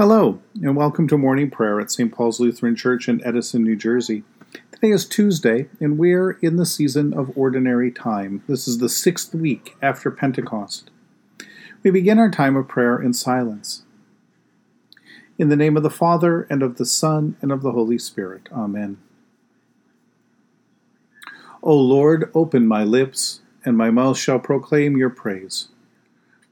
Hello, and welcome to morning prayer at St. Paul's Lutheran Church in Edison, New Jersey. Today is Tuesday, and we're in the season of ordinary time. This is the sixth week after Pentecost. We begin our time of prayer in silence. In the name of the Father, and of the Son, and of the Holy Spirit. Amen. O Lord, open my lips, and my mouth shall proclaim your praise.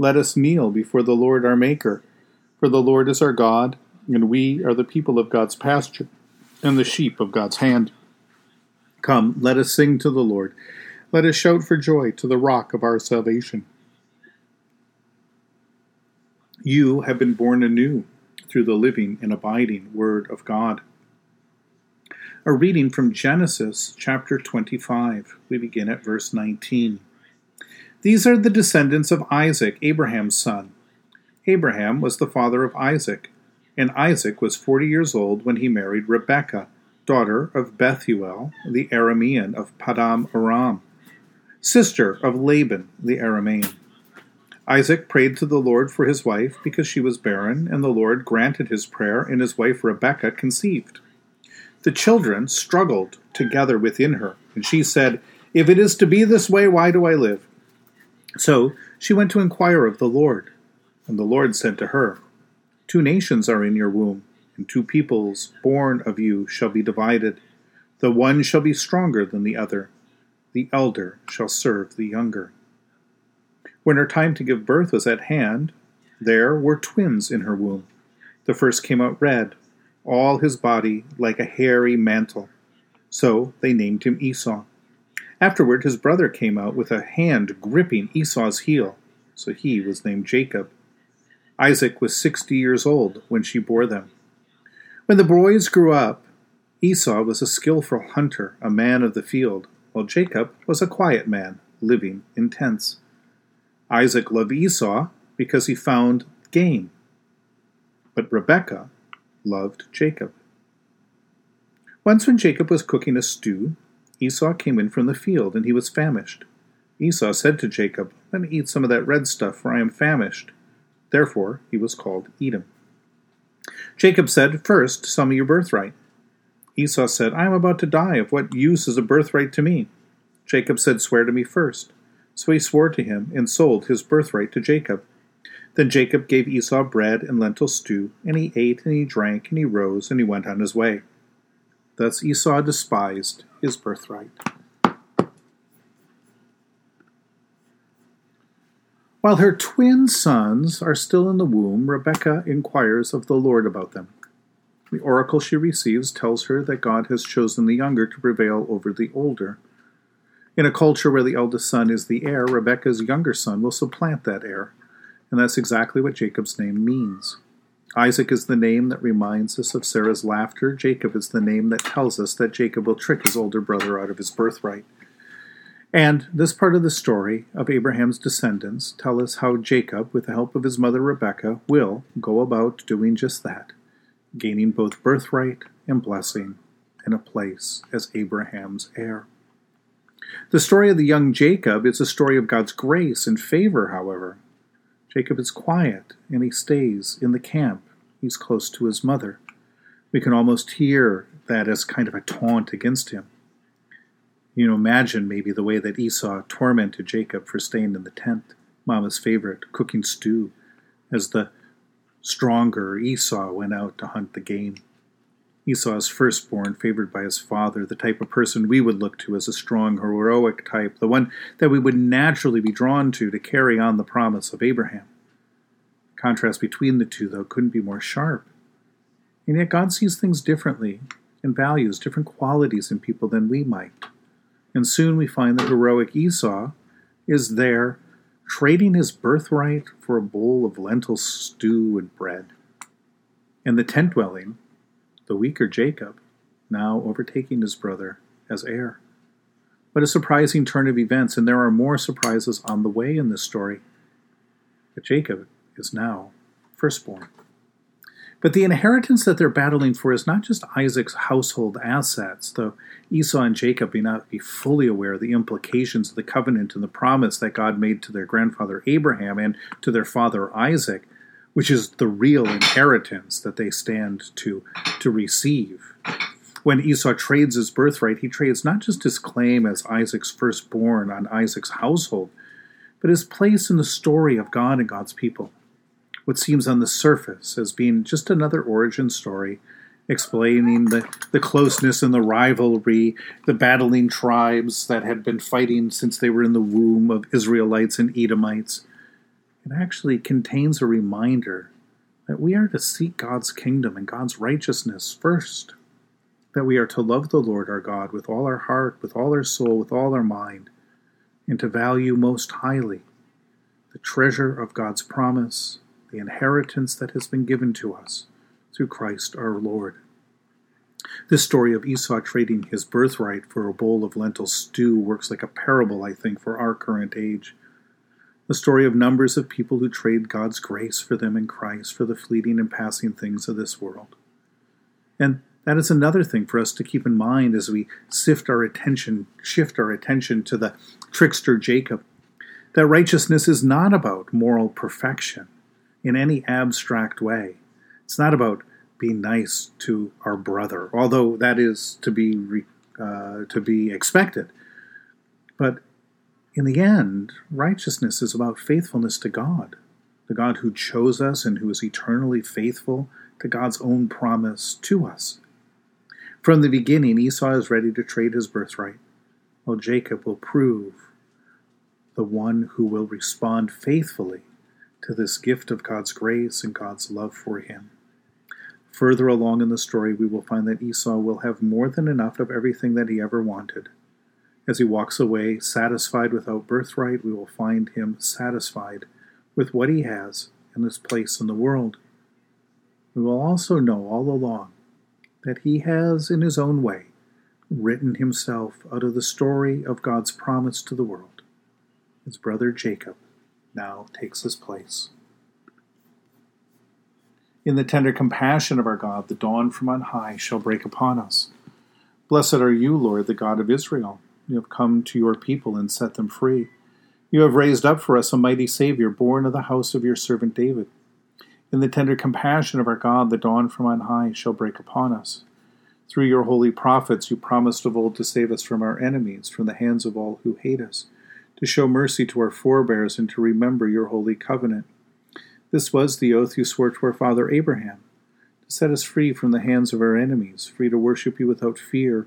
Let us kneel before the Lord our Maker. For the Lord is our God, and we are the people of God's pasture, and the sheep of God's hand. Come, let us sing to the Lord. Let us shout for joy to the rock of our salvation. You have been born anew through the living and abiding Word of God. A reading from Genesis chapter 25. We begin at verse 19. These are the descendants of Isaac, Abraham's son. Abraham was the father of Isaac, and Isaac was forty years old when he married Rebekah, daughter of Bethuel, the Aramean of Paddan Aram, sister of Laban, the Aramean. Isaac prayed to the Lord for his wife because she was barren, and the Lord granted his prayer, and his wife Rebekah conceived. The children struggled together within her, and she said, If it is to be this way, why do I live? So she went to inquire of the Lord. And the Lord said to her, Two nations are in your womb, and two peoples born of you shall be divided. The one shall be stronger than the other, the elder shall serve the younger. When her time to give birth was at hand, there were twins in her womb. The first came out red, all his body like a hairy mantle. So they named him Esau. Afterward, his brother came out with a hand gripping Esau's heel, so he was named Jacob. Isaac was sixty years old when she bore them. When the boys grew up, Esau was a skilful hunter, a man of the field, while Jacob was a quiet man, living in tents. Isaac loved Esau because he found game, but Rebekah loved Jacob. Once, when Jacob was cooking a stew, Esau came in from the field, and he was famished. Esau said to Jacob, Let me eat some of that red stuff, for I am famished. Therefore he was called Edom. Jacob said, First, sell me your birthright. Esau said, I am about to die. Of what use is a birthright to me? Jacob said, Swear to me first. So he swore to him, and sold his birthright to Jacob. Then Jacob gave Esau bread and lentil stew, and he ate, and he drank, and he rose, and he went on his way. Thus Esau despised his birthright. While her twin sons are still in the womb, Rebekah inquires of the Lord about them. The oracle she receives tells her that God has chosen the younger to prevail over the older. In a culture where the eldest son is the heir, Rebekah's younger son will supplant that heir, and that's exactly what Jacob's name means. Isaac is the name that reminds us of Sarah's laughter. Jacob is the name that tells us that Jacob will trick his older brother out of his birthright. And this part of the story of Abraham's descendants tell us how Jacob, with the help of his mother Rebekah, will go about doing just that, gaining both birthright and blessing and a place as Abraham's heir. The story of the young Jacob is a story of God's grace and favor, however, Jacob is quiet and he stays in the camp. He's close to his mother. We can almost hear that as kind of a taunt against him. You know, imagine maybe the way that Esau tormented Jacob for staying in the tent, Mama's favorite, cooking stew, as the stronger Esau went out to hunt the game. Esau's firstborn, favored by his father, the type of person we would look to as a strong, heroic type, the one that we would naturally be drawn to to carry on the promise of Abraham. The contrast between the two, though, couldn't be more sharp. And yet God sees things differently and values different qualities in people than we might. And soon we find that heroic Esau is there trading his birthright for a bowl of lentil stew and bread. And the tent dwelling, the weaker Jacob, now overtaking his brother as heir. But a surprising turn of events, and there are more surprises on the way in this story. But Jacob is now firstborn. But the inheritance that they're battling for is not just Isaac's household assets, though Esau and Jacob may not be fully aware of the implications of the covenant and the promise that God made to their grandfather Abraham and to their father Isaac, which is the real inheritance that they stand to, to receive. When Esau trades his birthright, he trades not just his claim as Isaac's firstborn on Isaac's household, but his place in the story of God and God's people what seems on the surface as being just another origin story explaining the, the closeness and the rivalry, the battling tribes that had been fighting since they were in the womb of Israelites and Edomites. It actually contains a reminder that we are to seek God's kingdom and God's righteousness first, that we are to love the Lord our God with all our heart, with all our soul, with all our mind, and to value most highly the treasure of God's promise the inheritance that has been given to us through Christ our Lord. This story of Esau trading his birthright for a bowl of lentil stew works like a parable, I think, for our current age. The story of numbers of people who trade God's grace for them in Christ for the fleeting and passing things of this world. And that is another thing for us to keep in mind as we sift our attention, shift our attention to the trickster Jacob. That righteousness is not about moral perfection in any abstract way. It's not about being nice to our brother, although that is to be uh, to be expected. But in the end, righteousness is about faithfulness to God, the God who chose us and who is eternally faithful to God's own promise to us. From the beginning, Esau is ready to trade his birthright, while Jacob will prove the one who will respond faithfully to this gift of God's grace and God's love for him. Further along in the story, we will find that Esau will have more than enough of everything that he ever wanted. As he walks away, satisfied without birthright, we will find him satisfied with what he has and his place in the world. We will also know all along that he has, in his own way, written himself out of the story of God's promise to the world. His brother Jacob now takes his place. In the tender compassion of our God, the dawn from on high shall break upon us. Blessed are you, Lord, the God of Israel. You have come to your people and set them free. You have raised up for us a mighty Savior, born of the house of your servant David. In the tender compassion of our God, the dawn from on high shall break upon us. Through your holy prophets, you promised of old to save us from our enemies, from the hands of all who hate us to show mercy to our forebears and to remember your holy covenant. This was the oath you swore to our father Abraham, to set us free from the hands of our enemies, free to worship you without fear,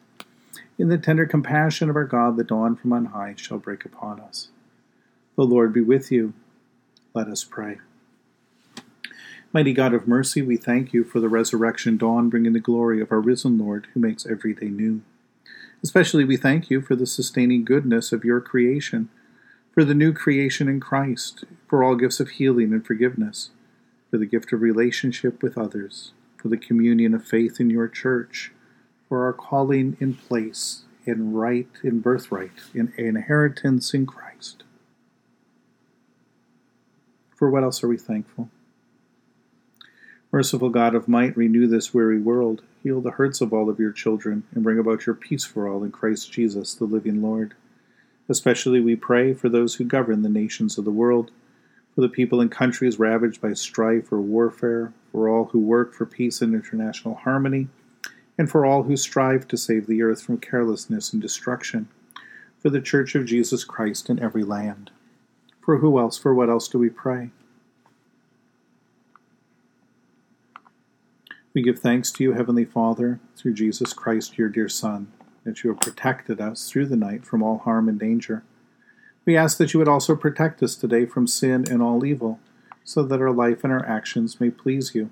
In the tender compassion of our God, the dawn from on high shall break upon us. The Lord be with you. Let us pray. Mighty God of mercy, we thank you for the resurrection dawn bringing the glory of our risen Lord who makes every day new. Especially we thank you for the sustaining goodness of your creation for the new creation in Christ, for all gifts of healing and forgiveness, for the gift of relationship with others, for the communion of faith in your church, for our calling in place, in right, in birthright, in inheritance in Christ. For what else are we thankful? Merciful God of might, renew this weary world, heal the hurts of all of your children, and bring about your peace for all in Christ Jesus, the living Lord. Especially we pray for those who govern the nations of the world, for the people in countries ravaged by strife or warfare, for all who work for peace and international harmony, and for all who strive to save the earth from carelessness and destruction, for the Church of Jesus Christ in every land. For who else, for what else do we pray? We give thanks to you, Heavenly Father, through Jesus Christ, your dear Son, that you have protected us through the night from all harm and danger. We ask that you would also protect us today from sin and all evil, so that our life and our actions may please you.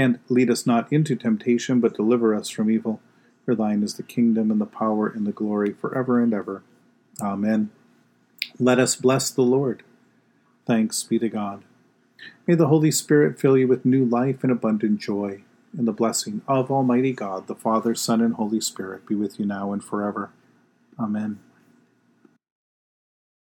And lead us not into temptation, but deliver us from evil. For thine is the kingdom, and the power, and the glory, for ever and ever. Amen. Let us bless the Lord. Thanks be to God. May the Holy Spirit fill you with new life and abundant joy and the blessing of Almighty God, the Father, Son, and Holy Spirit be with you now and forever. Amen.